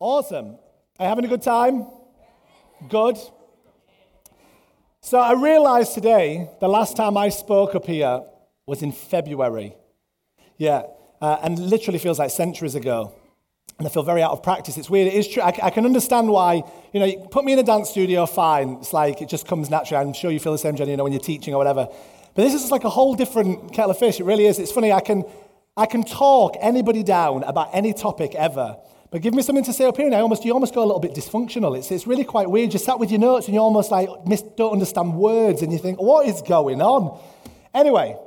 Awesome. Are you having a good time? Good. So I realized today the last time I spoke up here was in February. Yeah, uh, and literally feels like centuries ago. And I feel very out of practice. It's weird. It is true. I, I can understand why, you know, you put me in a dance studio, fine. It's like it just comes naturally. I'm sure you feel the same, Jenny, you know, when you're teaching or whatever. But this is like a whole different kettle of fish. It really is. It's funny. I can, I can talk anybody down about any topic ever. But give me something to say up here, and I almost, you almost go a little bit dysfunctional. It's, it's really quite weird. You sat with your notes, and you almost like miss, don't understand words, and you think, what is going on? Anyway,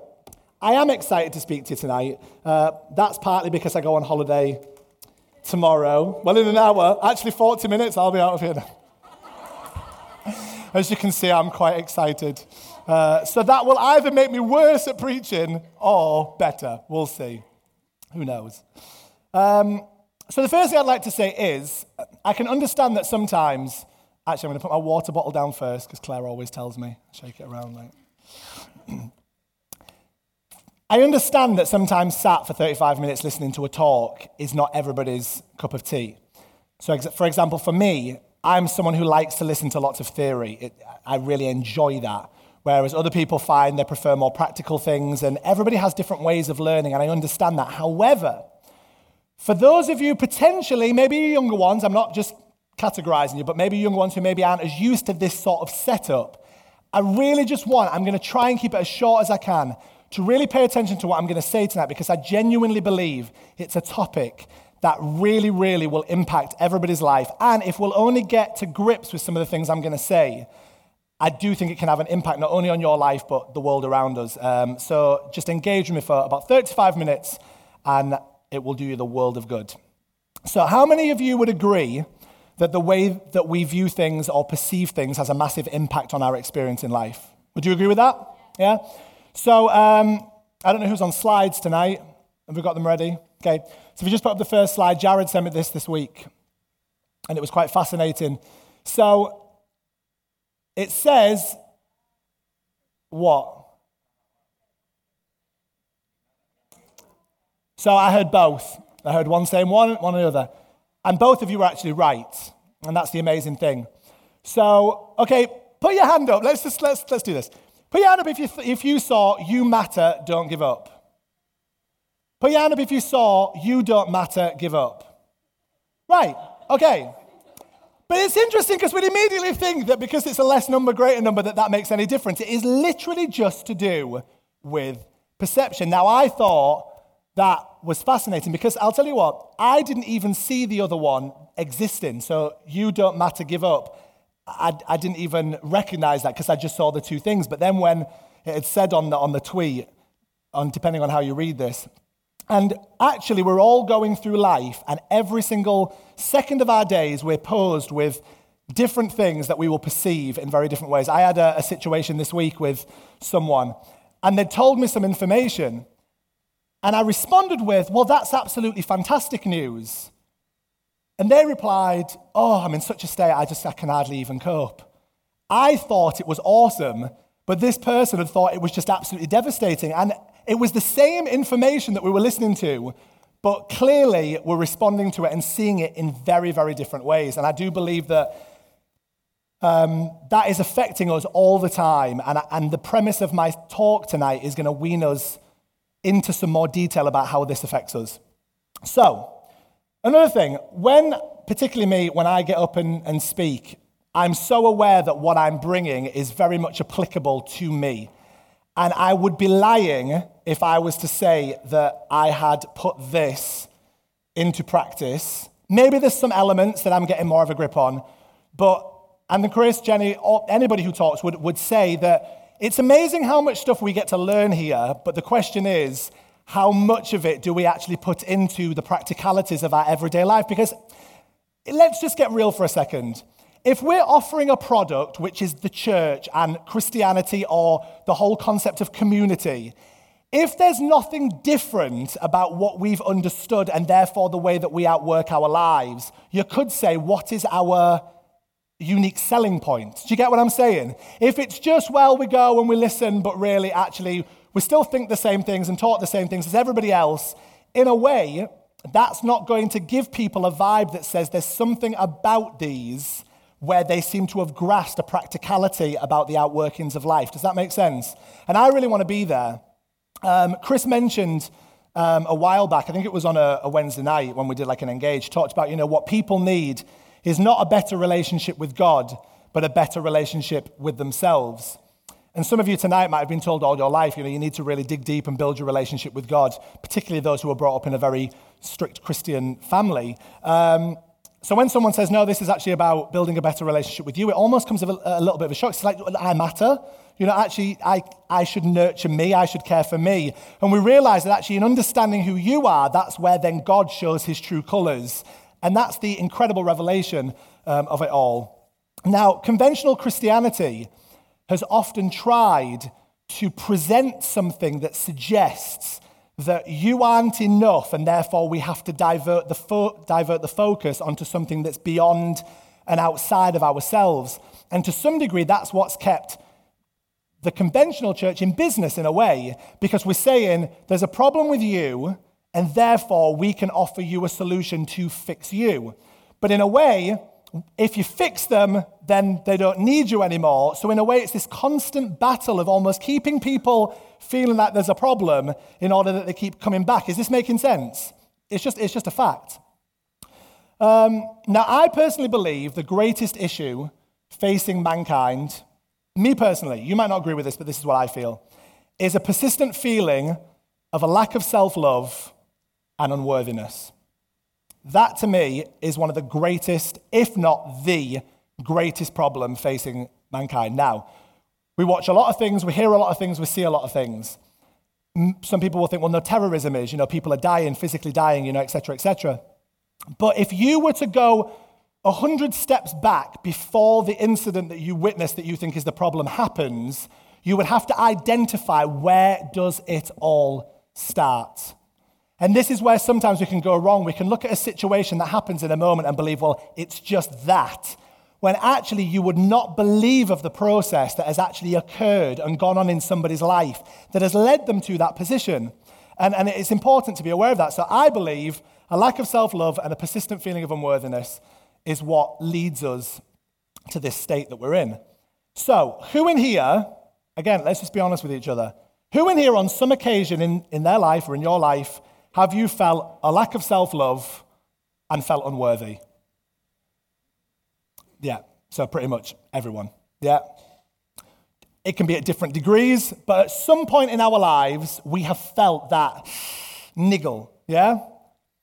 I am excited to speak to you tonight. Uh, that's partly because I go on holiday tomorrow. Well, in an hour, actually 40 minutes, I'll be out of here. As you can see, I'm quite excited. Uh, so that will either make me worse at preaching or better. We'll see. Who knows? Um, so the first thing I'd like to say is I can understand that sometimes. Actually, I'm going to put my water bottle down first because Claire always tells me. Shake it around like. I understand that sometimes sat for 35 minutes listening to a talk is not everybody's cup of tea. So, for example, for me, I'm someone who likes to listen to lots of theory. It, I really enjoy that. Whereas other people find they prefer more practical things, and everybody has different ways of learning, and I understand that. However, for those of you potentially, maybe younger ones, I'm not just categorizing you, but maybe younger ones who maybe aren't as used to this sort of setup, I really just want, I'm going to try and keep it as short as I can, to really pay attention to what I'm going to say tonight because I genuinely believe it's a topic that really, really will impact everybody's life. And if we'll only get to grips with some of the things I'm going to say, I do think it can have an impact not only on your life, but the world around us. Um, so just engage with me for about 35 minutes, and it will do you the world of good. So, how many of you would agree that the way that we view things or perceive things has a massive impact on our experience in life? Would you agree with that? Yeah? So, um, I don't know who's on slides tonight. Have we got them ready? Okay. So, if you just put up the first slide, Jared sent me this this week, and it was quite fascinating. So, it says what? So I heard both. I heard one saying one, one another. And both of you were actually right. And that's the amazing thing. So, okay, put your hand up. Let's just let's let's do this. Put your hand up if you if you saw you matter, don't give up. Put your hand up if you saw you don't matter, give up. Right. Okay. But it's interesting because we'd immediately think that because it's a less number, greater number, that that makes any difference. It is literally just to do with perception. Now, I thought that was fascinating because I'll tell you what, I didn't even see the other one existing. So, you don't matter, give up. I, I didn't even recognize that because I just saw the two things. But then when it had said on the, on the tweet, on, depending on how you read this, and actually, we're all going through life, and every single second of our days, we're posed with different things that we will perceive in very different ways. I had a, a situation this week with someone, and they told me some information, and I responded with, Well, that's absolutely fantastic news. And they replied, Oh, I'm in such a state, I just I can hardly even cope. I thought it was awesome, but this person had thought it was just absolutely devastating. And it was the same information that we were listening to, but clearly we're responding to it and seeing it in very, very different ways. And I do believe that um, that is affecting us all the time. And, and the premise of my talk tonight is going to wean us into some more detail about how this affects us. So, another thing, when, particularly me, when I get up and, and speak, I'm so aware that what I'm bringing is very much applicable to me. And I would be lying if I was to say that I had put this into practice. Maybe there's some elements that I'm getting more of a grip on, but, and Chris, Jenny, or anybody who talks would, would say that it's amazing how much stuff we get to learn here, but the question is, how much of it do we actually put into the practicalities of our everyday life? Because let's just get real for a second. If we're offering a product, which is the church and Christianity or the whole concept of community, if there's nothing different about what we've understood and therefore the way that we outwork our lives, you could say, what is our unique selling point? Do you get what I'm saying? If it's just, well, we go and we listen, but really, actually, we still think the same things and talk the same things as everybody else, in a way, that's not going to give people a vibe that says there's something about these where they seem to have grasped a practicality about the outworkings of life. Does that make sense? And I really want to be there. Um, Chris mentioned um, a while back, I think it was on a, a Wednesday night when we did like an engage, talked about, you know, what people need is not a better relationship with God, but a better relationship with themselves. And some of you tonight might have been told all your life, you know, you need to really dig deep and build your relationship with God, particularly those who are brought up in a very strict Christian family. Um, so when someone says, no, this is actually about building a better relationship with you, it almost comes a, a little bit of a shock. It's like, I matter. You know, actually, I, I should nurture me, I should care for me. And we realize that actually, in understanding who you are, that's where then God shows his true colors. And that's the incredible revelation um, of it all. Now, conventional Christianity has often tried to present something that suggests that you aren't enough and therefore we have to divert the, fo- divert the focus onto something that's beyond and outside of ourselves. And to some degree, that's what's kept the conventional church in business in a way, because we're saying there's a problem with you, and therefore we can offer you a solution to fix you. But in a way, if you fix them, then they don't need you anymore. So, in a way, it's this constant battle of almost keeping people feeling that there's a problem in order that they keep coming back. Is this making sense? It's just, it's just a fact. Um, now, I personally believe the greatest issue facing mankind, me personally, you might not agree with this, but this is what I feel, is a persistent feeling of a lack of self love and unworthiness. That to me is one of the greatest, if not the greatest problem facing mankind. Now, we watch a lot of things, we hear a lot of things, we see a lot of things. Some people will think, well, no, terrorism is, you know, people are dying, physically dying, you know, etc., etc. But if you were to go a hundred steps back before the incident that you witnessed that you think is the problem happens, you would have to identify where does it all start. And this is where sometimes we can go wrong. We can look at a situation that happens in a moment and believe, well, it's just that. When actually you would not believe of the process that has actually occurred and gone on in somebody's life that has led them to that position. And, and it's important to be aware of that. So I believe a lack of self love and a persistent feeling of unworthiness is what leads us to this state that we're in. So, who in here, again, let's just be honest with each other, who in here on some occasion in, in their life or in your life have you felt a lack of self love and felt unworthy? Yeah, so pretty much everyone. Yeah. It can be at different degrees, but at some point in our lives, we have felt that niggle. Yeah?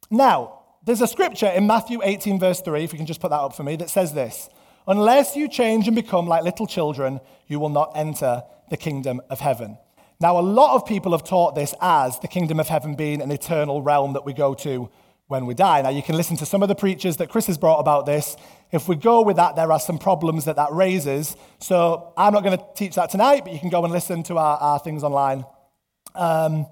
Now, there's a scripture in Matthew 18, verse 3, if you can just put that up for me, that says this Unless you change and become like little children, you will not enter the kingdom of heaven. Now, a lot of people have taught this as the kingdom of heaven being an eternal realm that we go to when we die. Now, you can listen to some of the preachers that Chris has brought about this. If we go with that, there are some problems that that raises. So I'm not going to teach that tonight, but you can go and listen to our, our things online. Um,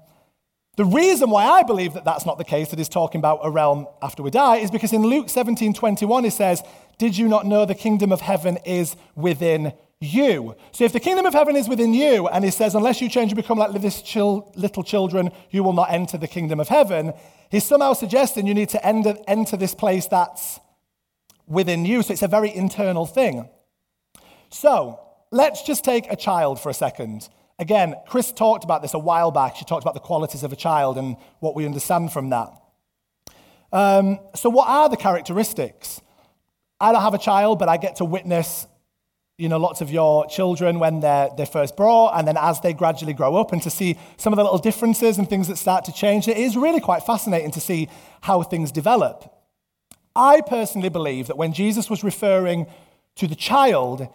the reason why I believe that that's not the case, that he's talking about a realm after we die, is because in Luke 17 21, he says, Did you not know the kingdom of heaven is within you. So if the kingdom of heaven is within you, and he says, unless you change and become like this little children, you will not enter the kingdom of heaven, he's somehow suggesting you need to enter, enter this place that's within you. So it's a very internal thing. So let's just take a child for a second. Again, Chris talked about this a while back. She talked about the qualities of a child and what we understand from that. Um, so, what are the characteristics? I don't have a child, but I get to witness you know, lots of your children when they're, they're first brought, and then as they gradually grow up, and to see some of the little differences and things that start to change. It is really quite fascinating to see how things develop. I personally believe that when Jesus was referring to the child,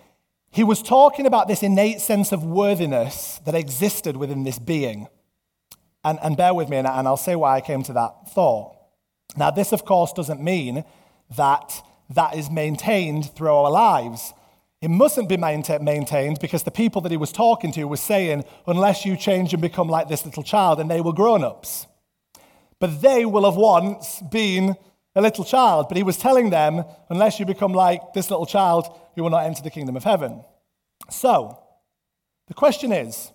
he was talking about this innate sense of worthiness that existed within this being. And, and bear with me, and, and I'll say why I came to that thought. Now, this, of course, doesn't mean that that is maintained through our lives. It mustn't be maintained because the people that he was talking to were saying, unless you change and become like this little child, and they were grown ups. But they will have once been a little child. But he was telling them, unless you become like this little child, you will not enter the kingdom of heaven. So, the question is,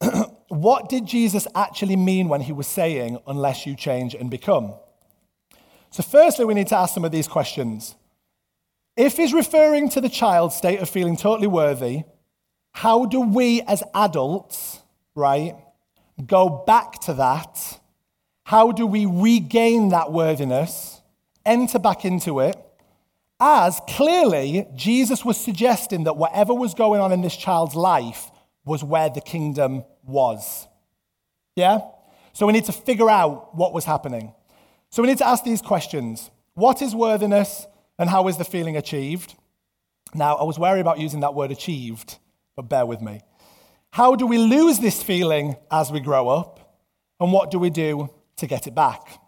what did Jesus actually mean when he was saying, unless you change and become? So, firstly, we need to ask some of these questions. If he's referring to the child's state of feeling totally worthy, how do we as adults, right, go back to that? How do we regain that worthiness, enter back into it? As clearly, Jesus was suggesting that whatever was going on in this child's life was where the kingdom was. Yeah? So we need to figure out what was happening. So we need to ask these questions What is worthiness? And how is the feeling achieved? Now, I was wary about using that word achieved, but bear with me. How do we lose this feeling as we grow up? And what do we do to get it back?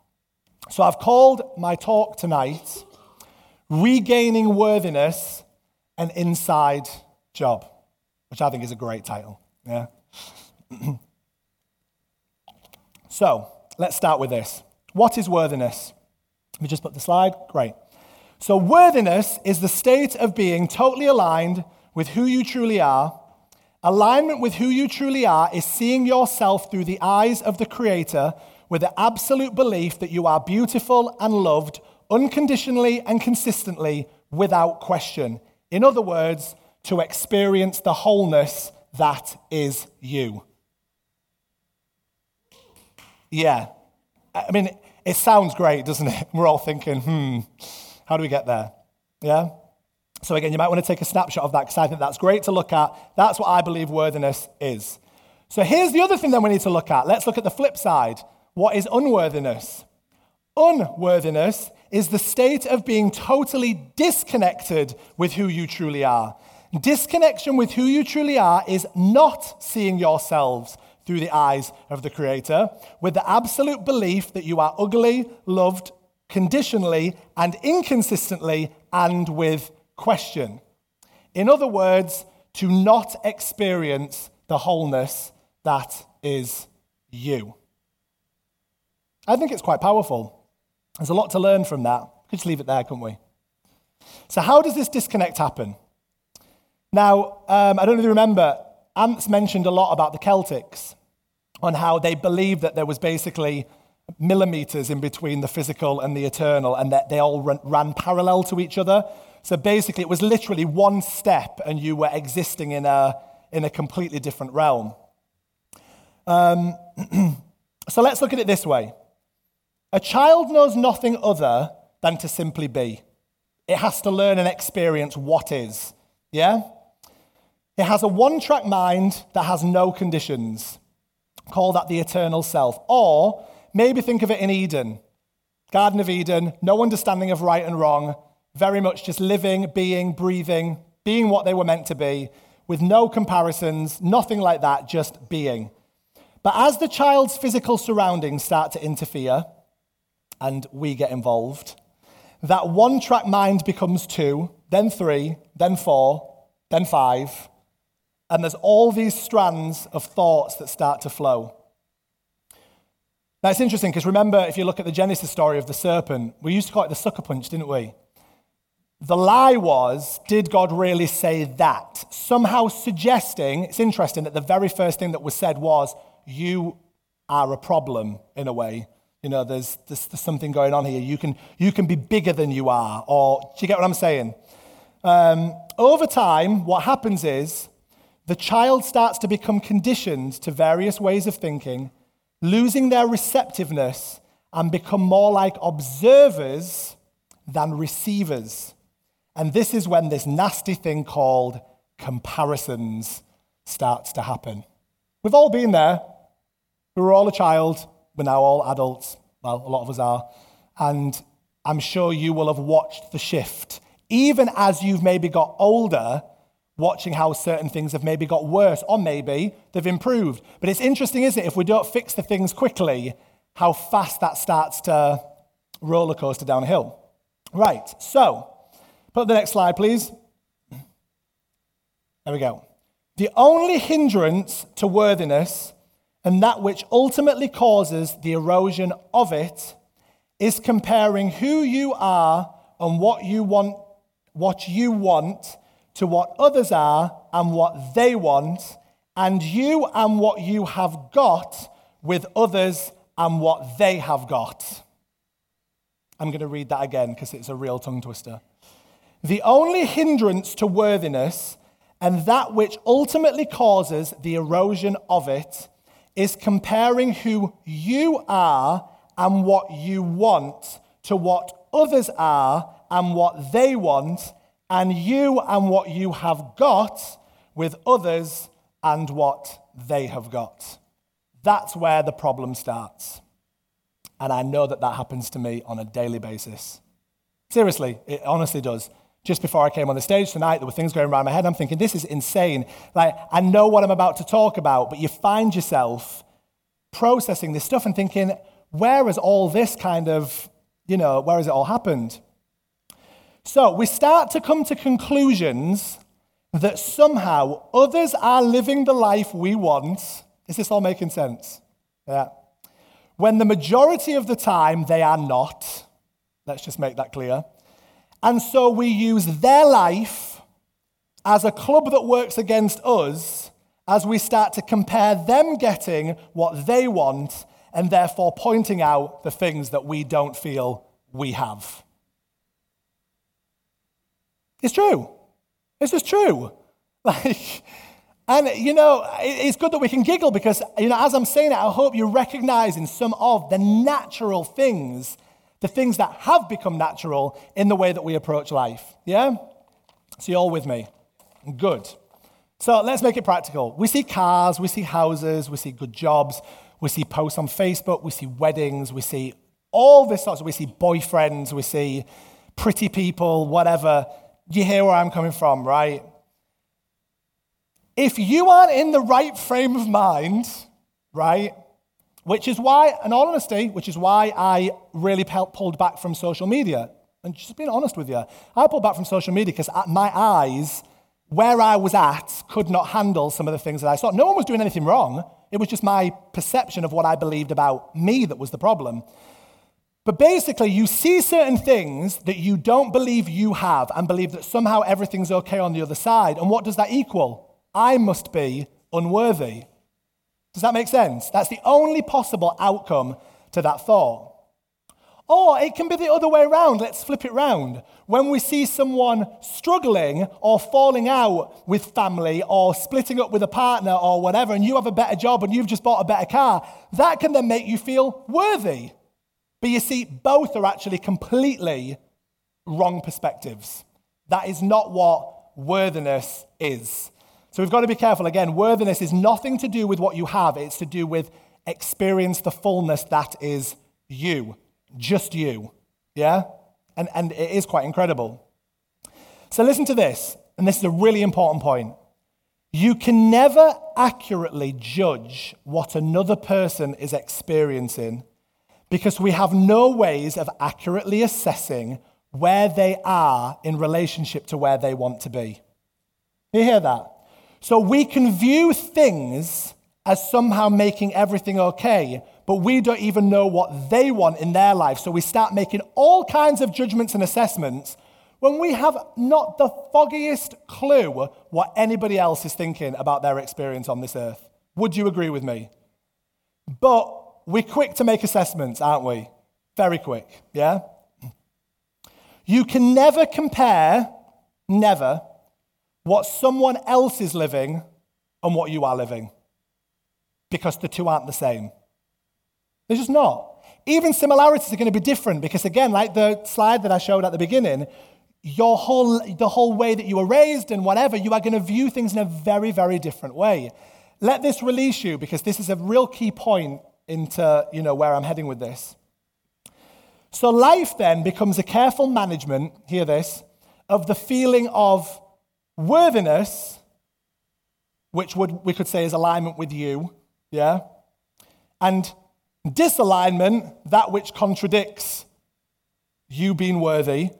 So I've called my talk tonight Regaining Worthiness An Inside Job, which I think is a great title. Yeah. so let's start with this. What is worthiness? Let me just put the slide. Great. So, worthiness is the state of being totally aligned with who you truly are. Alignment with who you truly are is seeing yourself through the eyes of the Creator with the absolute belief that you are beautiful and loved unconditionally and consistently without question. In other words, to experience the wholeness that is you. Yeah. I mean, it sounds great, doesn't it? We're all thinking, hmm how do we get there? Yeah? So, again, you might want to take a snapshot of that because I think that's great to look at. That's what I believe worthiness is. So, here's the other thing that we need to look at. Let's look at the flip side. What is unworthiness? Unworthiness is the state of being totally disconnected with who you truly are. Disconnection with who you truly are is not seeing yourselves through the eyes of the Creator with the absolute belief that you are ugly, loved, conditionally and inconsistently and with question. In other words, to not experience the wholeness that is you. I think it's quite powerful. There's a lot to learn from that. We could just leave it there, couldn't we? So, how does this disconnect happen? Now, um, I don't know if you remember, Ants mentioned a lot about the Celtics on how they believed that there was basically millimeters in between the physical and the eternal, and that they all ran, ran parallel to each other. So basically, it was literally one step, and you were existing in a, in a completely different realm. Um, so let's look at it this way a child knows nothing other than to simply be, it has to learn and experience what is. Yeah? It has a one track mind that has no conditions. Call that the eternal self. Or Maybe think of it in Eden Garden of Eden, no understanding of right and wrong, very much just living, being, breathing, being what they were meant to be, with no comparisons, nothing like that, just being. But as the child's physical surroundings start to interfere and we get involved, that one track mind becomes two, then three, then four, then five, and there's all these strands of thoughts that start to flow. That's interesting because remember, if you look at the Genesis story of the serpent, we used to call it the sucker punch, didn't we? The lie was, did God really say that? Somehow suggesting, it's interesting that the very first thing that was said was, you are a problem in a way. You know, there's, there's, there's something going on here. You can, you can be bigger than you are. Or, do you get what I'm saying? Um, over time, what happens is the child starts to become conditioned to various ways of thinking losing their receptiveness and become more like observers than receivers. And this is when this nasty thing called comparisons starts to happen. We've all been there. We were all a child. We're now all adults. Well, a lot of us are. And I'm sure you will have watched the shift. Even as you've maybe got older, watching how certain things have maybe got worse or maybe they've improved. But it's interesting, isn't it, if we don't fix the things quickly, how fast that starts to roller coaster downhill. Right, so put up the next slide, please. There we go. The only hindrance to worthiness and that which ultimately causes the erosion of it is comparing who you are and what you want what you want to what others are and what they want and you and what you have got with others and what they have got. I'm going to read that again because it's a real tongue twister. The only hindrance to worthiness and that which ultimately causes the erosion of it is comparing who you are and what you want to what others are and what they want, and you and what you have got with others and what they have got. That's where the problem starts. And I know that that happens to me on a daily basis. Seriously, it honestly does. Just before I came on the stage tonight, there were things going around my head. I'm thinking, this is insane. Like, I know what I'm about to talk about, but you find yourself processing this stuff and thinking, where has all this kind of, you know, where has it all happened? So we start to come to conclusions that somehow others are living the life we want. Is this all making sense? Yeah. When the majority of the time they are not. Let's just make that clear. And so we use their life as a club that works against us as we start to compare them getting what they want and therefore pointing out the things that we don't feel we have. It's true. It's just true. Like, and you know, it's good that we can giggle because, you know, as I'm saying it, I hope you're recognizing some of the natural things, the things that have become natural in the way that we approach life. Yeah? So you're all with me. Good. So let's make it practical. We see cars, we see houses, we see good jobs, we see posts on Facebook, we see weddings, we see all this sorts of, we see boyfriends, we see pretty people, whatever. You hear where I'm coming from, right? If you aren't in the right frame of mind, right, which is why, in all honesty, which is why I really pulled back from social media. And just being honest with you, I pulled back from social media because my eyes, where I was at, could not handle some of the things that I saw. No one was doing anything wrong. It was just my perception of what I believed about me that was the problem. But basically, you see certain things that you don't believe you have and believe that somehow everything's okay on the other side. And what does that equal? I must be unworthy. Does that make sense? That's the only possible outcome to that thought. Or it can be the other way around. Let's flip it round. When we see someone struggling or falling out with family or splitting up with a partner or whatever, and you have a better job and you've just bought a better car, that can then make you feel worthy. But you see, both are actually completely wrong perspectives. That is not what worthiness is. So we've got to be careful. Again, worthiness is nothing to do with what you have, it's to do with experience the fullness that is you just you. Yeah? And, and it is quite incredible. So listen to this, and this is a really important point. You can never accurately judge what another person is experiencing because we have no ways of accurately assessing where they are in relationship to where they want to be. You hear that? So we can view things as somehow making everything okay, but we don't even know what they want in their life. So we start making all kinds of judgments and assessments when we have not the foggiest clue what anybody else is thinking about their experience on this earth. Would you agree with me? But we're quick to make assessments, aren't we? Very quick, yeah? You can never compare, never, what someone else is living and what you are living because the two aren't the same. They're just not. Even similarities are going to be different because, again, like the slide that I showed at the beginning, your whole, the whole way that you were raised and whatever, you are going to view things in a very, very different way. Let this release you because this is a real key point into you know, where I'm heading with this. So, life then becomes a careful management, hear this, of the feeling of worthiness, which would, we could say is alignment with you, yeah? And disalignment, that which contradicts you being worthy.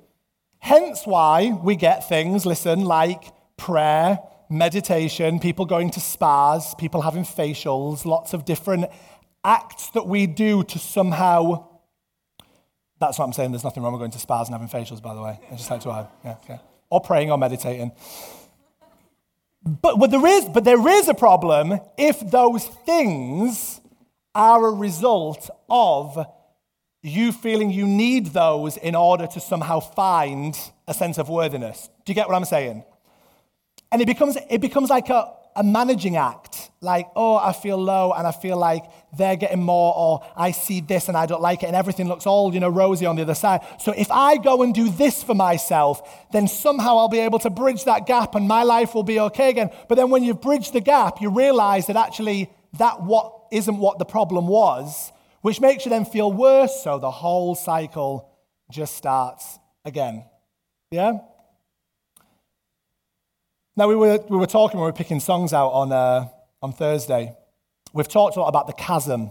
Hence why we get things, listen, like prayer, meditation, people going to spas, people having facials, lots of different acts that we do to somehow. That's what I'm saying. There's nothing wrong with going to spas and having facials, by the way. I just like to add. Yeah, okay. Or praying or meditating. But, but, there is, but there is a problem if those things are a result of you feeling you need those in order to somehow find a sense of worthiness. Do you get what I'm saying? And it becomes, it becomes like a, a managing act. Like, oh, I feel low and I feel like they're getting more, or I see this and I don't like it, and everything looks all, you know, rosy on the other side. So if I go and do this for myself, then somehow I'll be able to bridge that gap and my life will be okay again. But then when you've bridged the gap, you realize that actually that what isn't what the problem was, which makes you then feel worse. So the whole cycle just starts again. Yeah? Now, we were, we were talking, we were picking songs out on, uh, on Thursday. We've talked a lot about the chasm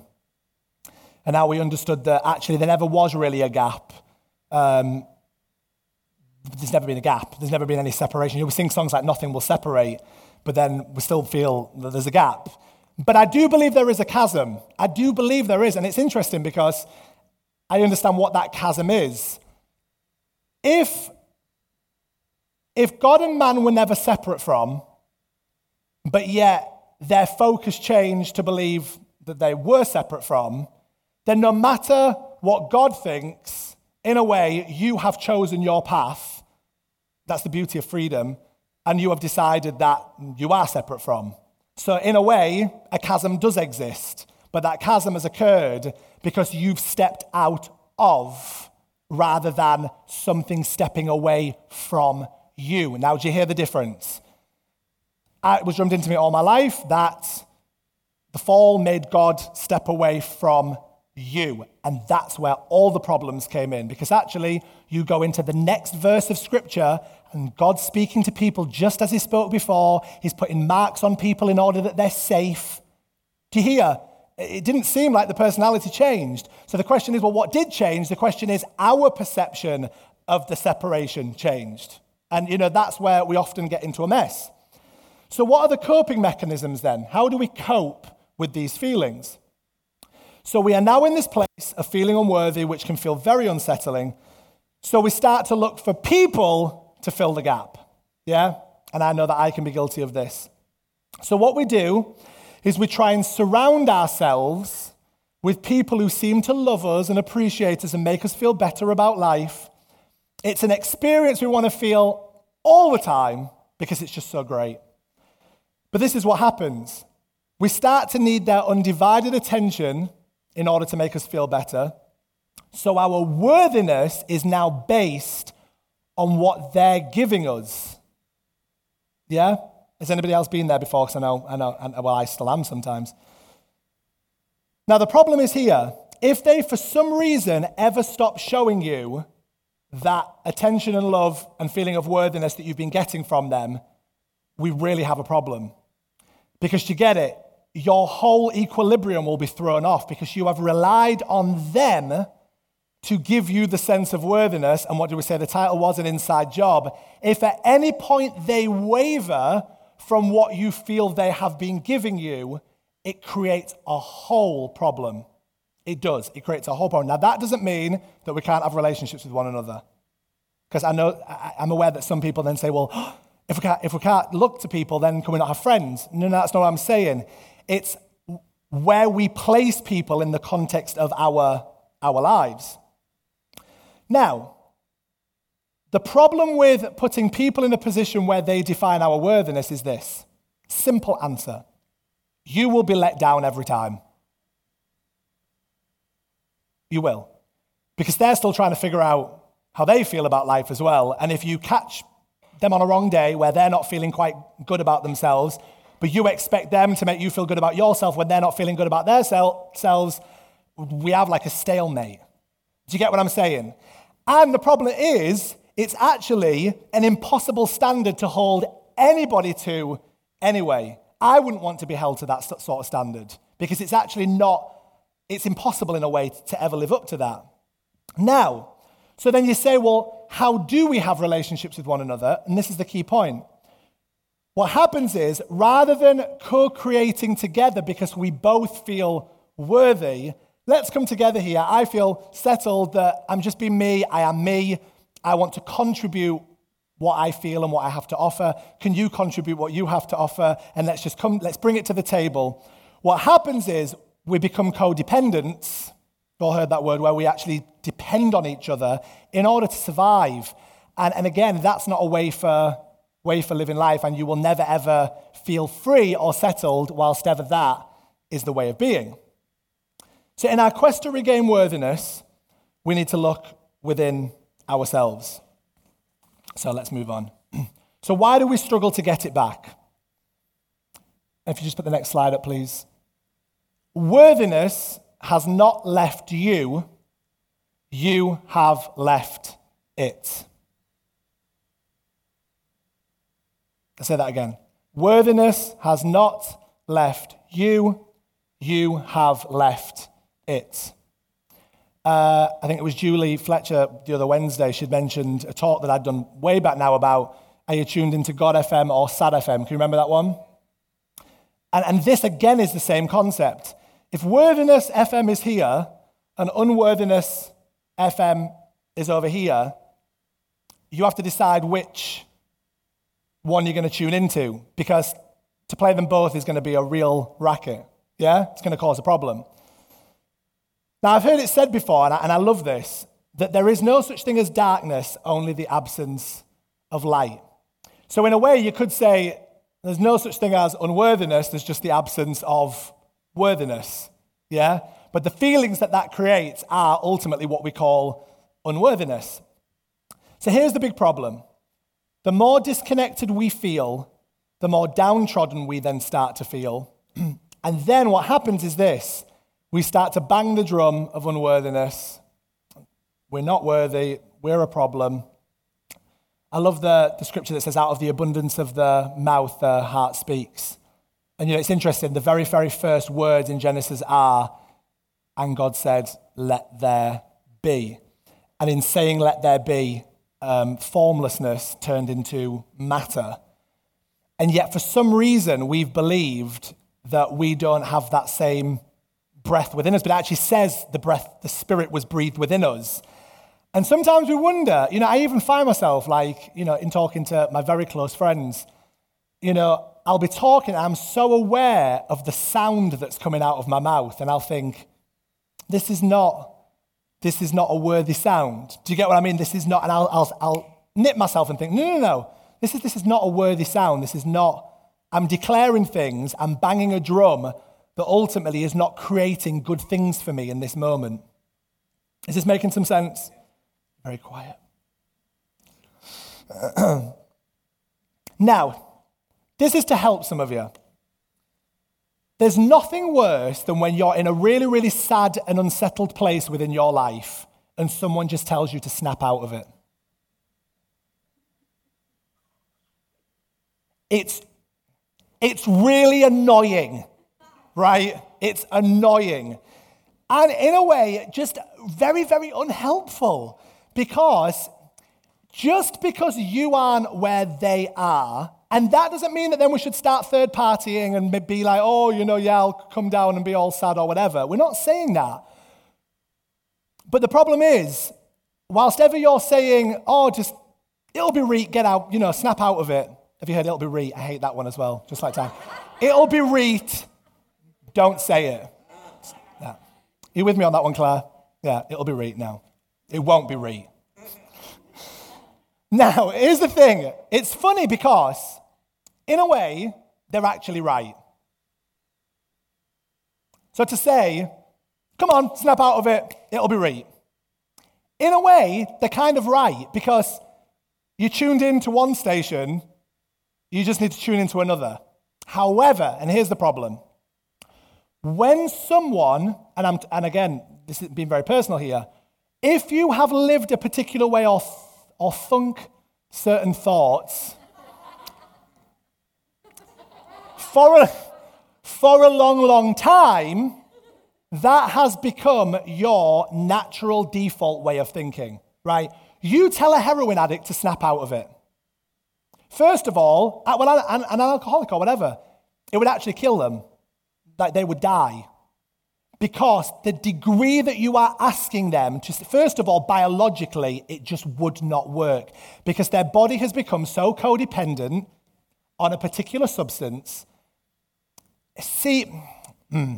and how we understood that actually there never was really a gap. Um, there's never been a gap, there's never been any separation. You know, we sing songs like Nothing Will Separate, but then we still feel that there's a gap. But I do believe there is a chasm. I do believe there is. And it's interesting because I understand what that chasm is. If if God and man were never separate from, but yet their focus changed to believe that they were separate from, then no matter what God thinks, in a way, you have chosen your path. That's the beauty of freedom. And you have decided that you are separate from. So, in a way, a chasm does exist, but that chasm has occurred because you've stepped out of rather than something stepping away from you. Now, do you hear the difference? It was drummed into me all my life that the fall made God step away from you. And that's where all the problems came in. Because actually, you go into the next verse of scripture, and God's speaking to people just as He spoke before. He's putting marks on people in order that they're safe. Do you hear? It didn't seem like the personality changed. So the question is well, what did change? The question is, our perception of the separation changed. And, you know, that's where we often get into a mess. So, what are the coping mechanisms then? How do we cope with these feelings? So, we are now in this place of feeling unworthy, which can feel very unsettling. So, we start to look for people to fill the gap. Yeah? And I know that I can be guilty of this. So, what we do is we try and surround ourselves with people who seem to love us and appreciate us and make us feel better about life it's an experience we want to feel all the time because it's just so great. But this is what happens we start to need their undivided attention in order to make us feel better. So our worthiness is now based on what they're giving us. Yeah? Has anybody else been there before? Because I know, I know, well, I still am sometimes. Now, the problem is here if they, for some reason, ever stop showing you that attention and love and feeling of worthiness that you've been getting from them, we really have a problem. Because to get it, your whole equilibrium will be thrown off because you have relied on them to give you the sense of worthiness. And what do we say? The title was an inside job. If at any point they waver from what you feel they have been giving you, it creates a whole problem. It does. It creates a whole problem. Now, that doesn't mean that we can't have relationships with one another. Because I know, I'm aware that some people then say, well, if we, can't, if we can't look to people, then can we not have friends? No, no, that's not what I'm saying. It's where we place people in the context of our, our lives. Now, the problem with putting people in a position where they define our worthiness is this simple answer you will be let down every time. You will. Because they're still trying to figure out how they feel about life as well. And if you catch them on a wrong day where they're not feeling quite good about themselves, but you expect them to make you feel good about yourself when they're not feeling good about their selves, we have like a stalemate. Do you get what I'm saying? And the problem is, it's actually an impossible standard to hold anybody to anyway. I wouldn't want to be held to that sort of standard because it's actually not, it's impossible in a way to ever live up to that. Now, so then you say, well, how do we have relationships with one another? And this is the key point. What happens is, rather than co creating together because we both feel worthy, let's come together here. I feel settled that I'm just being me, I am me. I want to contribute what I feel and what I have to offer. Can you contribute what you have to offer? And let's just come, let's bring it to the table. What happens is we become codependents. You've all heard that word where we actually depend on each other in order to survive. And, and again, that's not a way for, way for living life, and you will never ever feel free or settled whilst ever that is the way of being. So, in our quest to regain worthiness, we need to look within ourselves. So let's move on. So, why do we struggle to get it back? If you just put the next slide up, please. Worthiness has not left you, you have left it. i say that again. Worthiness has not left you, you have left it. Uh, I think it was Julie Fletcher the other Wednesday. She'd mentioned a talk that I'd done way back now about are you tuned into God FM or SAD FM? Can you remember that one? And, and this again is the same concept. If worthiness FM is here and unworthiness FM is over here, you have to decide which one you're going to tune into because to play them both is going to be a real racket. Yeah? It's going to cause a problem. Now, I've heard it said before, and I, and I love this, that there is no such thing as darkness, only the absence of light. So, in a way, you could say there's no such thing as unworthiness, there's just the absence of worthiness. Yeah? But the feelings that that creates are ultimately what we call unworthiness. So, here's the big problem the more disconnected we feel, the more downtrodden we then start to feel. and then what happens is this we start to bang the drum of unworthiness. We're not worthy, we're a problem. I love the, the scripture that says, out of the abundance of the mouth, the heart speaks. And you know, it's interesting, the very, very first words in Genesis are, and God said, let there be. And in saying, let there be, um, formlessness turned into matter. And yet, for some reason, we've believed that we don't have that same breath within us, but it actually says the breath, the spirit was breathed within us. And sometimes we wonder, you know, I even find myself like, you know, in talking to my very close friends, you know, I'll be talking, I'm so aware of the sound that's coming out of my mouth, and I'll think, this is not, this is not a worthy sound. Do you get what I mean? This is not, and I'll, I'll, I'll nip myself and think, no, no, no, this is, this is not a worthy sound. This is not, I'm declaring things, I'm banging a drum that ultimately is not creating good things for me in this moment. Is this making some sense? Very quiet. now, this is to help some of you. There's nothing worse than when you're in a really, really sad and unsettled place within your life and someone just tells you to snap out of it. It's, it's really annoying right? It's annoying. And in a way, just very, very unhelpful because just because you aren't where they are, and that doesn't mean that then we should start third partying and be like, oh, you know, yeah, I'll come down and be all sad or whatever. We're not saying that. But the problem is, whilst ever you're saying, oh, just, it'll be re, get out, you know, snap out of it. Have you heard it'll be re? I hate that one as well, just like time. it'll be reet don't say it. Yeah. You with me on that one, Claire? Yeah, it'll be right now. It won't be right. Now, here's the thing it's funny because, in a way, they're actually right. So to say, come on, snap out of it, it'll be right. In a way, they're kind of right because you tuned in to one station, you just need to tune into another. However, and here's the problem when someone, and, I'm, and again, this is being very personal here, if you have lived a particular way or, or thunk certain thoughts, for a, for a long, long time, that has become your natural default way of thinking, right? You tell a heroin addict to snap out of it. First of all, uh, well, an, an alcoholic or whatever, it would actually kill them. Like they would die. Because the degree that you are asking them to, first of all, biologically, it just would not work. Because their body has become so codependent on a particular substance. See, hmm,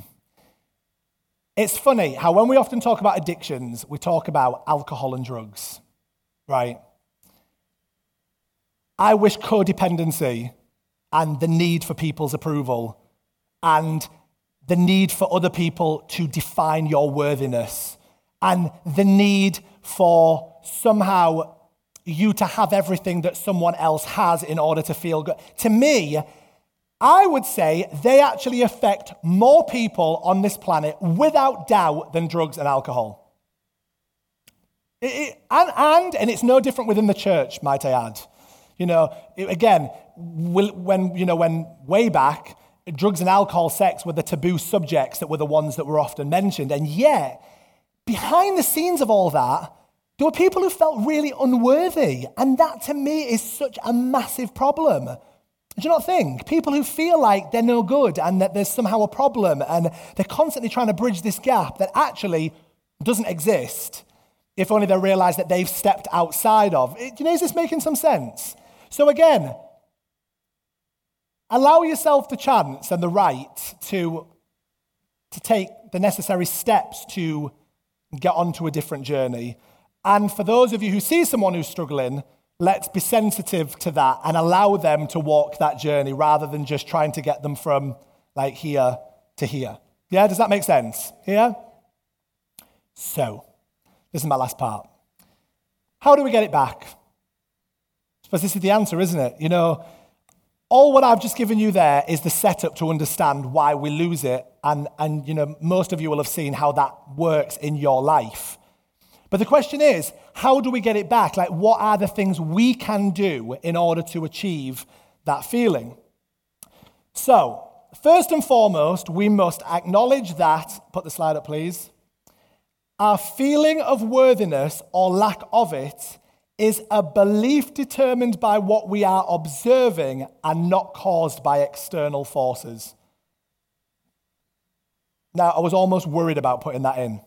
it's funny how when we often talk about addictions, we talk about alcohol and drugs, right? I wish codependency and the need for people's approval and the need for other people to define your worthiness and the need for somehow you to have everything that someone else has in order to feel good. To me, I would say they actually affect more people on this planet without doubt than drugs and alcohol. It, it, and, and, and it's no different within the church, might I add. You know, it, again, when, you know, when way back, drugs and alcohol, sex were the taboo subjects that were the ones that were often mentioned. And yet, behind the scenes of all that, there were people who felt really unworthy. And that to me is such a massive problem. Do you not think? People who feel like they're no good and that there's somehow a problem and they're constantly trying to bridge this gap that actually doesn't exist if only they realize that they've stepped outside of. Do you know, is this making some sense? So again, allow yourself the chance and the right to, to take the necessary steps to get onto a different journey. And for those of you who see someone who's struggling, let's be sensitive to that and allow them to walk that journey rather than just trying to get them from like here to here. Yeah, does that make sense? Yeah? So, this is my last part. How do we get it back? Suppose this is the answer, isn't it? You know, all what I've just given you there is the setup to understand why we lose it. And, and you know, most of you will have seen how that works in your life. But the question is, how do we get it back? Like, what are the things we can do in order to achieve that feeling? So, first and foremost, we must acknowledge that, put the slide up, please. Our feeling of worthiness or lack of it is a belief determined by what we are observing and not caused by external forces. Now, I was almost worried about putting that in.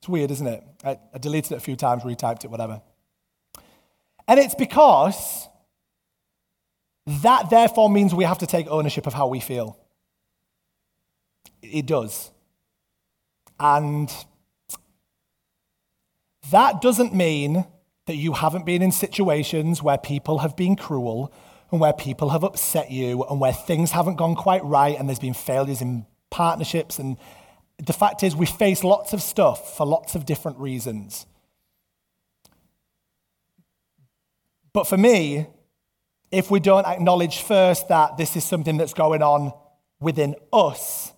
It's weird, isn't it? I, I deleted it a few times, retyped it, whatever. And it's because that therefore means we have to take ownership of how we feel. It does. And that doesn't mean that you haven't been in situations where people have been cruel and where people have upset you and where things haven't gone quite right and there's been failures in partnerships and the fact is, we face lots of stuff for lots of different reasons. But for me, if we don't acknowledge first that this is something that's going on within us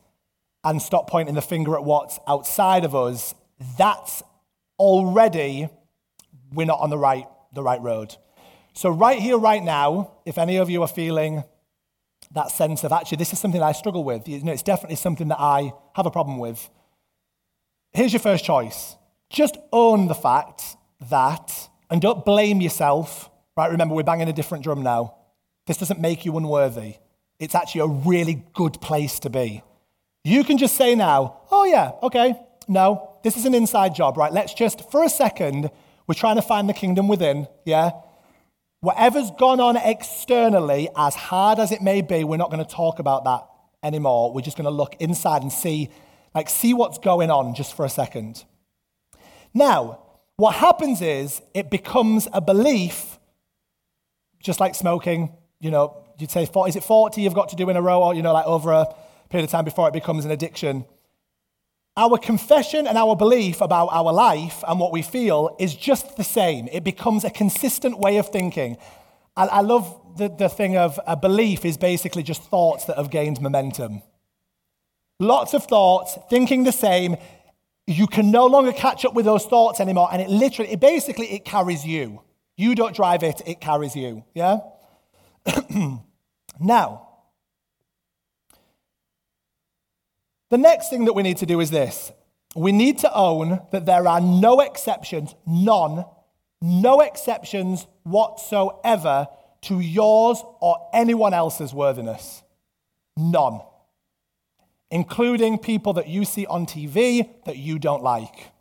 and stop pointing the finger at what's outside of us, that's already we're not on the right, the right road. So, right here, right now, if any of you are feeling that sense of actually, this is something I struggle with. You know, it's definitely something that I have a problem with. Here's your first choice just own the fact that, and don't blame yourself. Right, remember, we're banging a different drum now. This doesn't make you unworthy. It's actually a really good place to be. You can just say now, oh, yeah, okay, no, this is an inside job, right? Let's just, for a second, we're trying to find the kingdom within, yeah? Whatever's gone on externally, as hard as it may be, we're not going to talk about that anymore. We're just going to look inside and see, like, see what's going on just for a second. Now, what happens is it becomes a belief, just like smoking. You know, you'd say, is it 40 you've got to do in a row, or, you know, like over a period of time before it becomes an addiction? Our confession and our belief about our life and what we feel is just the same. It becomes a consistent way of thinking. I, I love the, the thing of a belief is basically just thoughts that have gained momentum. Lots of thoughts, thinking the same. You can no longer catch up with those thoughts anymore. And it literally, it basically, it carries you. You don't drive it, it carries you. Yeah? now, The next thing that we need to do is this we need to own that there are no exceptions, none, no exceptions whatsoever to yours or anyone else's worthiness. None. Including people that you see on TV that you don't like.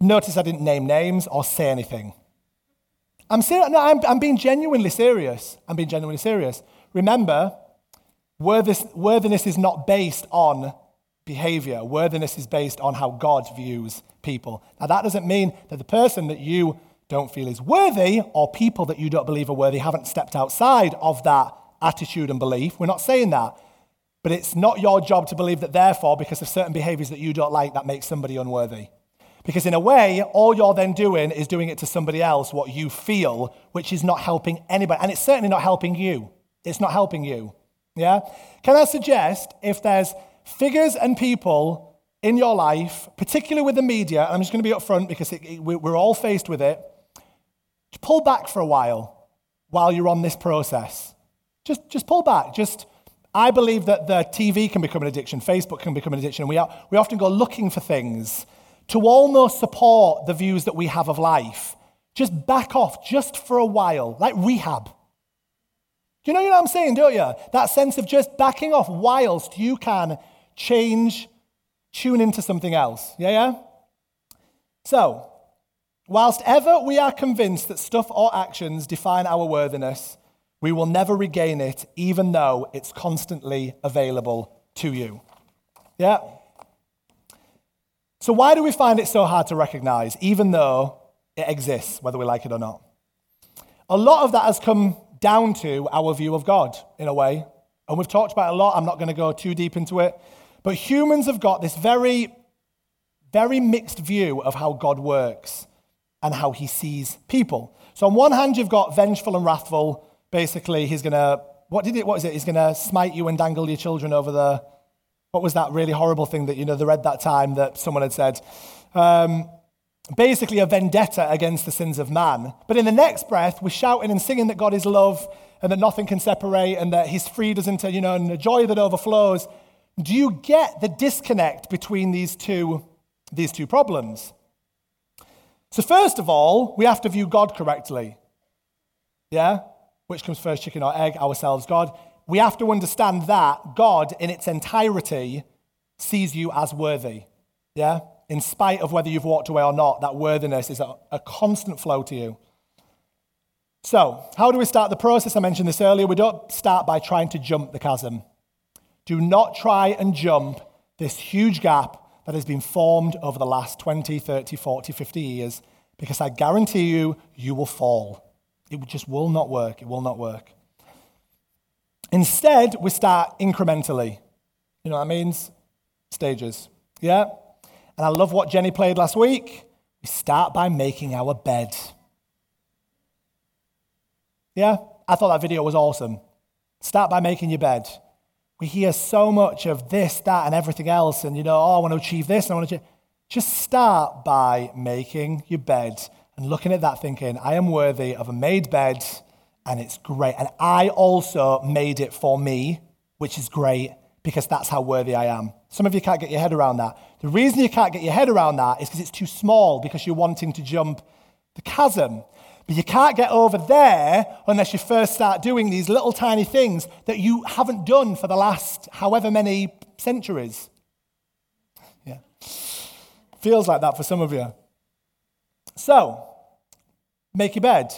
Notice I didn't name names or say anything. I'm, ser- no, I'm, I'm being genuinely serious. I'm being genuinely serious. Remember, worthiness is not based on behavior. Worthiness is based on how God views people. Now, that doesn't mean that the person that you don't feel is worthy or people that you don't believe are worthy haven't stepped outside of that attitude and belief. We're not saying that. But it's not your job to believe that, therefore, because of certain behaviors that you don't like, that makes somebody unworthy. Because in a way, all you're then doing is doing it to somebody else what you feel, which is not helping anybody. And it's certainly not helping you. It's not helping you. Yeah? Can I suggest if there's figures and people in your life, particularly with the media, I'm just going to be upfront because it, it, we're all faced with it, pull back for a while while you're on this process. Just, just pull back. Just, I believe that the TV can become an addiction, Facebook can become an addiction. We, are, we often go looking for things to almost support the views that we have of life, just back off just for a while, like rehab. Do you know what I'm saying, don't you? That sense of just backing off whilst you can change, tune into something else. Yeah, yeah? So, whilst ever we are convinced that stuff or actions define our worthiness, we will never regain it, even though it's constantly available to you. Yeah? So, why do we find it so hard to recognize, even though it exists, whether we like it or not? A lot of that has come down to our view of God, in a way. And we've talked about a lot. I'm not going to go too deep into it. But humans have got this very, very mixed view of how God works and how he sees people. So, on one hand, you've got vengeful and wrathful. Basically, he's going to, what did it, what is it? He's going to smite you and dangle your children over the, what was that really horrible thing that, you know, they read that time that someone had said? Um, basically, a vendetta against the sins of man. But in the next breath, we're shouting and singing that God is love and that nothing can separate and that he's freed us uh, into, you know, and the joy that overflows. Do you get the disconnect between these two, these two problems? So, first of all, we have to view God correctly. Yeah? Which comes first, chicken or egg? Ourselves, God we have to understand that God, in its entirety, sees you as worthy. Yeah? In spite of whether you've walked away or not, that worthiness is a, a constant flow to you. So, how do we start the process? I mentioned this earlier. We don't start by trying to jump the chasm. Do not try and jump this huge gap that has been formed over the last 20, 30, 40, 50 years, because I guarantee you, you will fall. It just will not work. It will not work. Instead, we start incrementally. You know what that means? Stages. Yeah? And I love what Jenny played last week. We start by making our bed. Yeah? I thought that video was awesome. Start by making your bed. We hear so much of this, that, and everything else, and you know, oh, I want to achieve this, I want to achieve. Just start by making your bed and looking at that, thinking, I am worthy of a made bed and it's great. And I also made it for me, which is great because that's how worthy I am. Some of you can't get your head around that. The reason you can't get your head around that is because it's too small because you're wanting to jump the chasm. But you can't get over there unless you first start doing these little tiny things that you haven't done for the last however many centuries. Yeah. Feels like that for some of you. So, make your bed.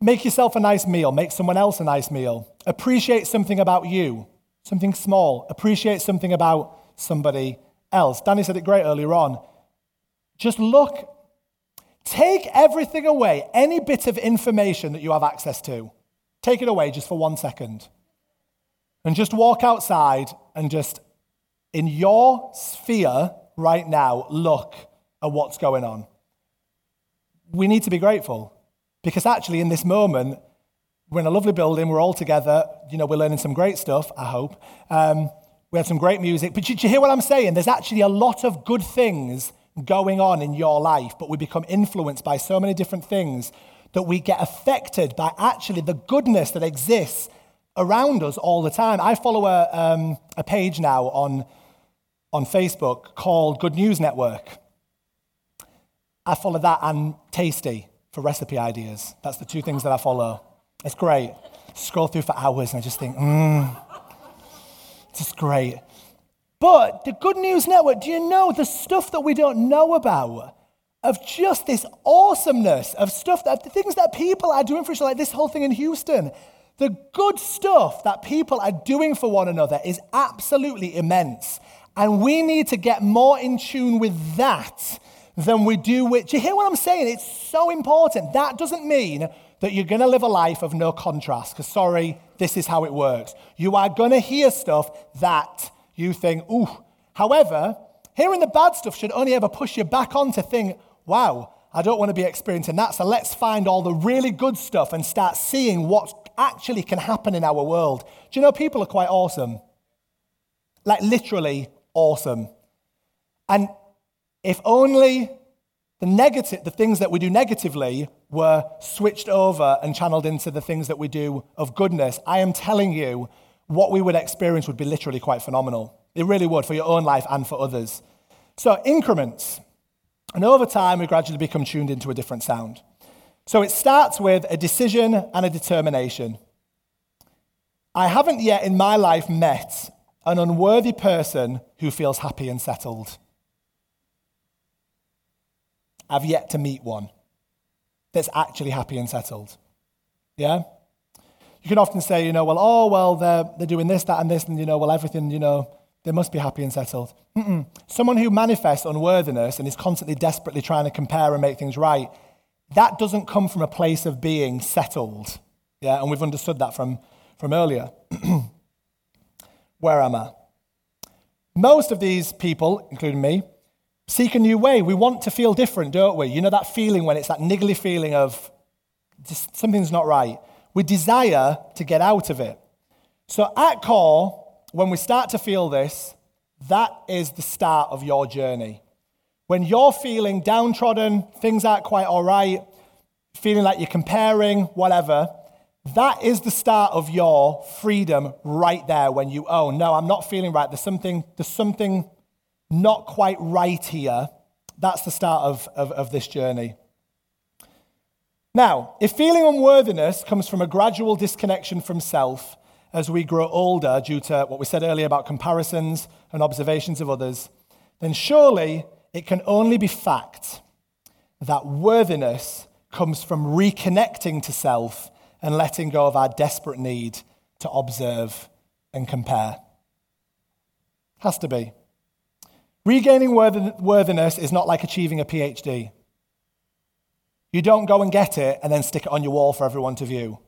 Make yourself a nice meal. Make someone else a nice meal. Appreciate something about you, something small. Appreciate something about somebody else. Danny said it great earlier on. Just look, take everything away, any bit of information that you have access to, take it away just for one second. And just walk outside and just, in your sphere right now, look at what's going on. We need to be grateful. Because actually, in this moment, we're in a lovely building, we're all together, you know, we're learning some great stuff, I hope. Um, we had some great music. But did you hear what I'm saying? There's actually a lot of good things going on in your life, but we become influenced by so many different things that we get affected by actually the goodness that exists around us all the time. I follow a, um, a page now on, on Facebook called Good News Network. I follow that and Tasty for recipe ideas. That's the two things that I follow. It's great. Scroll through for hours and I just think, mmm, it's just great. But the Good News Network, do you know the stuff that we don't know about? Of just this awesomeness of stuff that the things that people are doing for each other, like this whole thing in Houston. The good stuff that people are doing for one another is absolutely immense. And we need to get more in tune with that than we do with. Do you hear what I'm saying? It's so important. That doesn't mean that you're going to live a life of no contrast, because sorry, this is how it works. You are going to hear stuff that you think, ooh. However, hearing the bad stuff should only ever push you back on to think, wow, I don't want to be experiencing that. So let's find all the really good stuff and start seeing what actually can happen in our world. Do you know people are quite awesome? Like literally awesome. And if only the negative, the things that we do negatively were switched over and channeled into the things that we do of goodness, I am telling you, what we would experience would be literally quite phenomenal. It really would for your own life and for others. So, increments. And over time, we gradually become tuned into a different sound. So, it starts with a decision and a determination. I haven't yet in my life met an unworthy person who feels happy and settled. I've yet to meet one that's actually happy and settled. Yeah? You can often say, you know, well, oh, well, they're, they're doing this, that, and this, and, you know, well, everything, you know, they must be happy and settled. Mm-mm. Someone who manifests unworthiness and is constantly desperately trying to compare and make things right, that doesn't come from a place of being settled. Yeah, and we've understood that from, from earlier. Where am I? Most of these people, including me, seek a new way. We want to feel different, don't we? You know that feeling when it's that niggly feeling of just something's not right. We desire to get out of it. So at core, when we start to feel this, that is the start of your journey. When you're feeling downtrodden, things aren't quite all right, feeling like you're comparing, whatever, that is the start of your freedom right there when you own, no, I'm not feeling right. There's something, there's something not quite right here, that's the start of, of, of this journey. Now, if feeling unworthiness comes from a gradual disconnection from self as we grow older due to what we said earlier about comparisons and observations of others, then surely it can only be fact that worthiness comes from reconnecting to self and letting go of our desperate need to observe and compare. Has to be. Regaining worthiness is not like achieving a PhD. You don't go and get it and then stick it on your wall for everyone to view.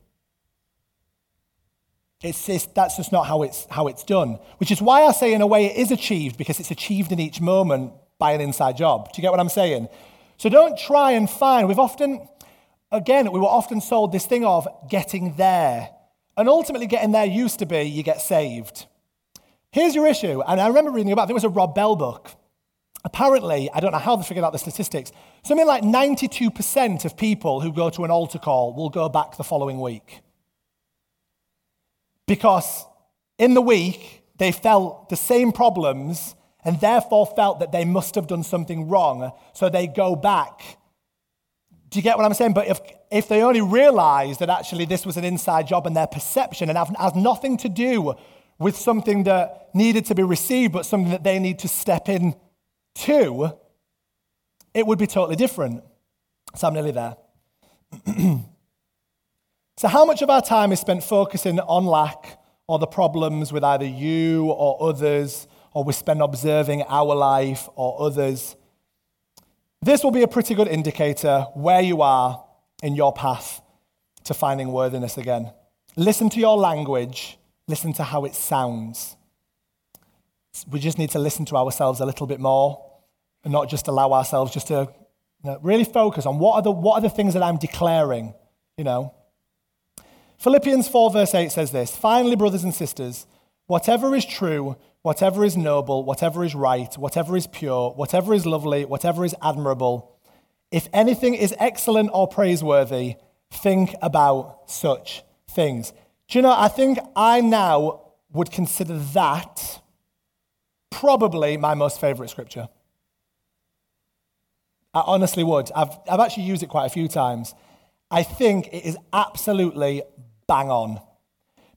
It's, that's just not how it's, how it's done, which is why I say, in a way, it is achieved because it's achieved in each moment by an inside job. Do you get what I'm saying? So don't try and find. We've often, again, we were often sold this thing of getting there. And ultimately, getting there used to be you get saved. Here's your issue. And I remember reading about, I think it was a Rob Bell book. Apparently, I don't know how they figured out the statistics, something like 92% of people who go to an altar call will go back the following week. Because in the week, they felt the same problems and therefore felt that they must have done something wrong. So they go back. Do you get what I'm saying? But if, if they only realized that actually this was an inside job and their perception and has nothing to do with something that needed to be received, but something that they need to step in to, it would be totally different. So I'm nearly there. so, how much of our time is spent focusing on lack or the problems with either you or others, or we spend observing our life or others? This will be a pretty good indicator where you are in your path to finding worthiness again. Listen to your language listen to how it sounds. We just need to listen to ourselves a little bit more and not just allow ourselves just to you know, really focus on what are, the, what are the things that I'm declaring, you know. Philippians 4, verse 8 says this Finally, brothers and sisters, whatever is true, whatever is noble, whatever is right, whatever is pure, whatever is lovely, whatever is admirable, if anything is excellent or praiseworthy, think about such things. Do you know, I think I now would consider that probably my most favorite scripture. I honestly would. I've, I've actually used it quite a few times. I think it is absolutely bang on.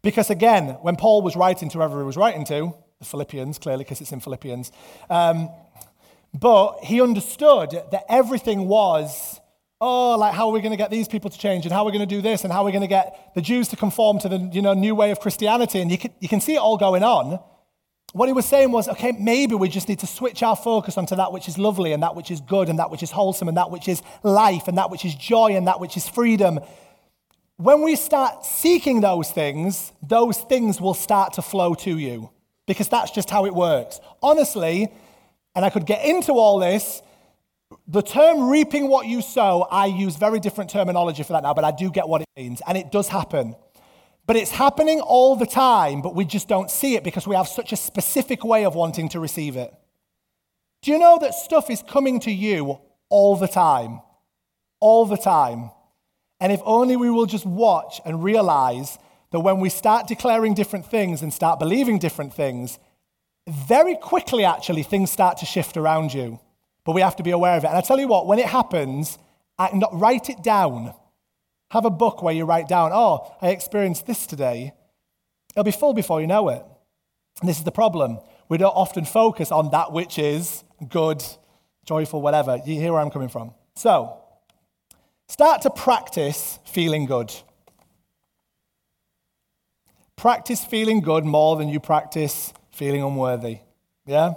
Because again, when Paul was writing to whoever he was writing to, the Philippians, clearly, because it's in Philippians, um, but he understood that everything was, oh, like how are we going to get these people to change and how are we going to do this and how are we going to get the Jews to conform to the you know, new way of Christianity? And you can, you can see it all going on. What he was saying was, okay, maybe we just need to switch our focus onto that which is lovely and that which is good and that which is wholesome and that which is life and that which is joy and that which is freedom. When we start seeking those things, those things will start to flow to you because that's just how it works. Honestly, and I could get into all this, the term reaping what you sow, I use very different terminology for that now, but I do get what it means, and it does happen. But it's happening all the time, but we just don't see it because we have such a specific way of wanting to receive it. Do you know that stuff is coming to you all the time? All the time. And if only we will just watch and realize that when we start declaring different things and start believing different things, very quickly, actually, things start to shift around you. But we have to be aware of it. And I tell you what, when it happens, write it down. Have a book where you write down, oh, I experienced this today. It'll be full before you know it. And this is the problem. We don't often focus on that which is good, joyful, whatever. You hear where I'm coming from. So, start to practice feeling good. Practice feeling good more than you practice feeling unworthy. Yeah?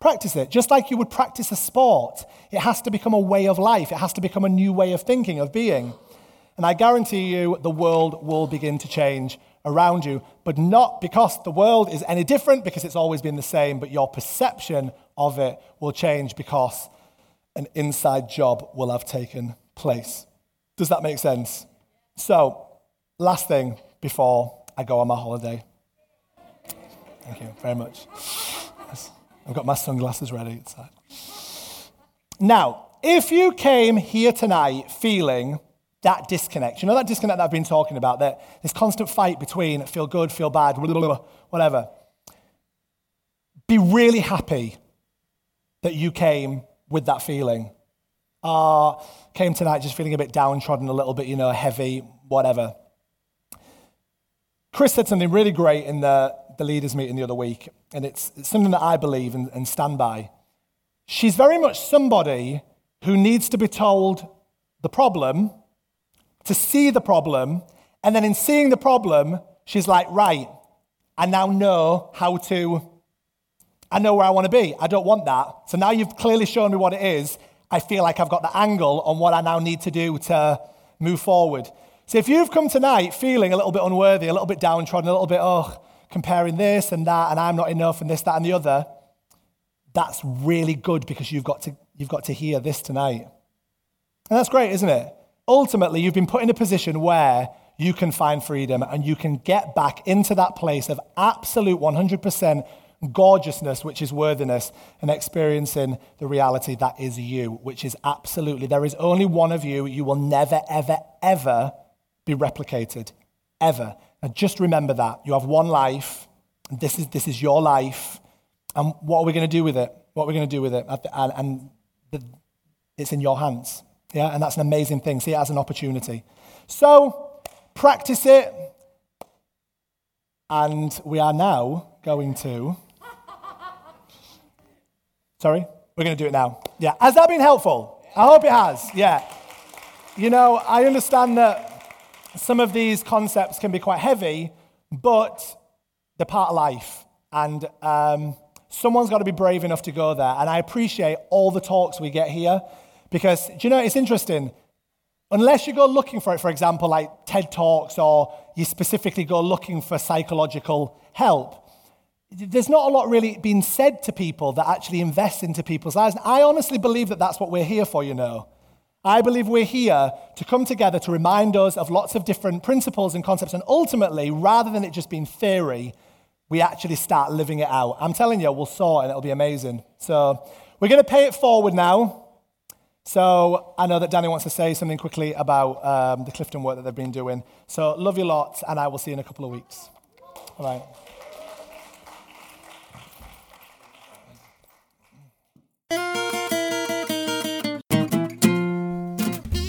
Practice it. Just like you would practice a sport, it has to become a way of life, it has to become a new way of thinking, of being. And I guarantee you the world will begin to change around you, but not because the world is any different, because it's always been the same, but your perception of it will change because an inside job will have taken place. Does that make sense? So, last thing before I go on my holiday. Thank you very much. I've got my sunglasses ready. Now, if you came here tonight feeling that disconnect. You know that disconnect that I've been talking about, that this constant fight between feel good, feel bad, whatever. Be really happy that you came with that feeling. Uh, came tonight just feeling a bit downtrodden, a little bit, you know, heavy, whatever. Chris said something really great in the, the leaders' meeting the other week, and it's, it's something that I believe and, and stand by. She's very much somebody who needs to be told the problem to see the problem. And then in seeing the problem, she's like, right, I now know how to, I know where I want to be. I don't want that. So now you've clearly shown me what it is. I feel like I've got the angle on what I now need to do to move forward. So if you've come tonight feeling a little bit unworthy, a little bit downtrodden, a little bit, oh, comparing this and that, and I'm not enough, and this, that, and the other, that's really good because you've got to, you've got to hear this tonight. And that's great, isn't it? ultimately, you've been put in a position where you can find freedom and you can get back into that place of absolute 100% gorgeousness, which is worthiness, and experiencing the reality that is you, which is absolutely, there is only one of you. You will never, ever, ever be replicated. Ever. Just remember that. You have one life, and this is, this is your life. And what are we going to do with it? What are we going to do with it? And, and the, it's in your hands. Yeah, and that's an amazing thing. See it as an opportunity. So, practice it. And we are now going to. Sorry? We're going to do it now. Yeah. Has that been helpful? I hope it has. Yeah. You know, I understand that some of these concepts can be quite heavy, but they're part of life. And um, someone's got to be brave enough to go there. And I appreciate all the talks we get here because, do you know, it's interesting. Unless you go looking for it, for example, like TED Talks, or you specifically go looking for psychological help, there's not a lot really being said to people that actually invest into people's lives. And I honestly believe that that's what we're here for, you know. I believe we're here to come together to remind us of lots of different principles and concepts. And ultimately, rather than it just being theory, we actually start living it out. I'm telling you, we'll soar and it'll be amazing. So we're going to pay it forward now. So I know that Danny wants to say something quickly about um, the Clifton work that they've been doing. So love you lots, and I will see you in a couple of weeks. All right.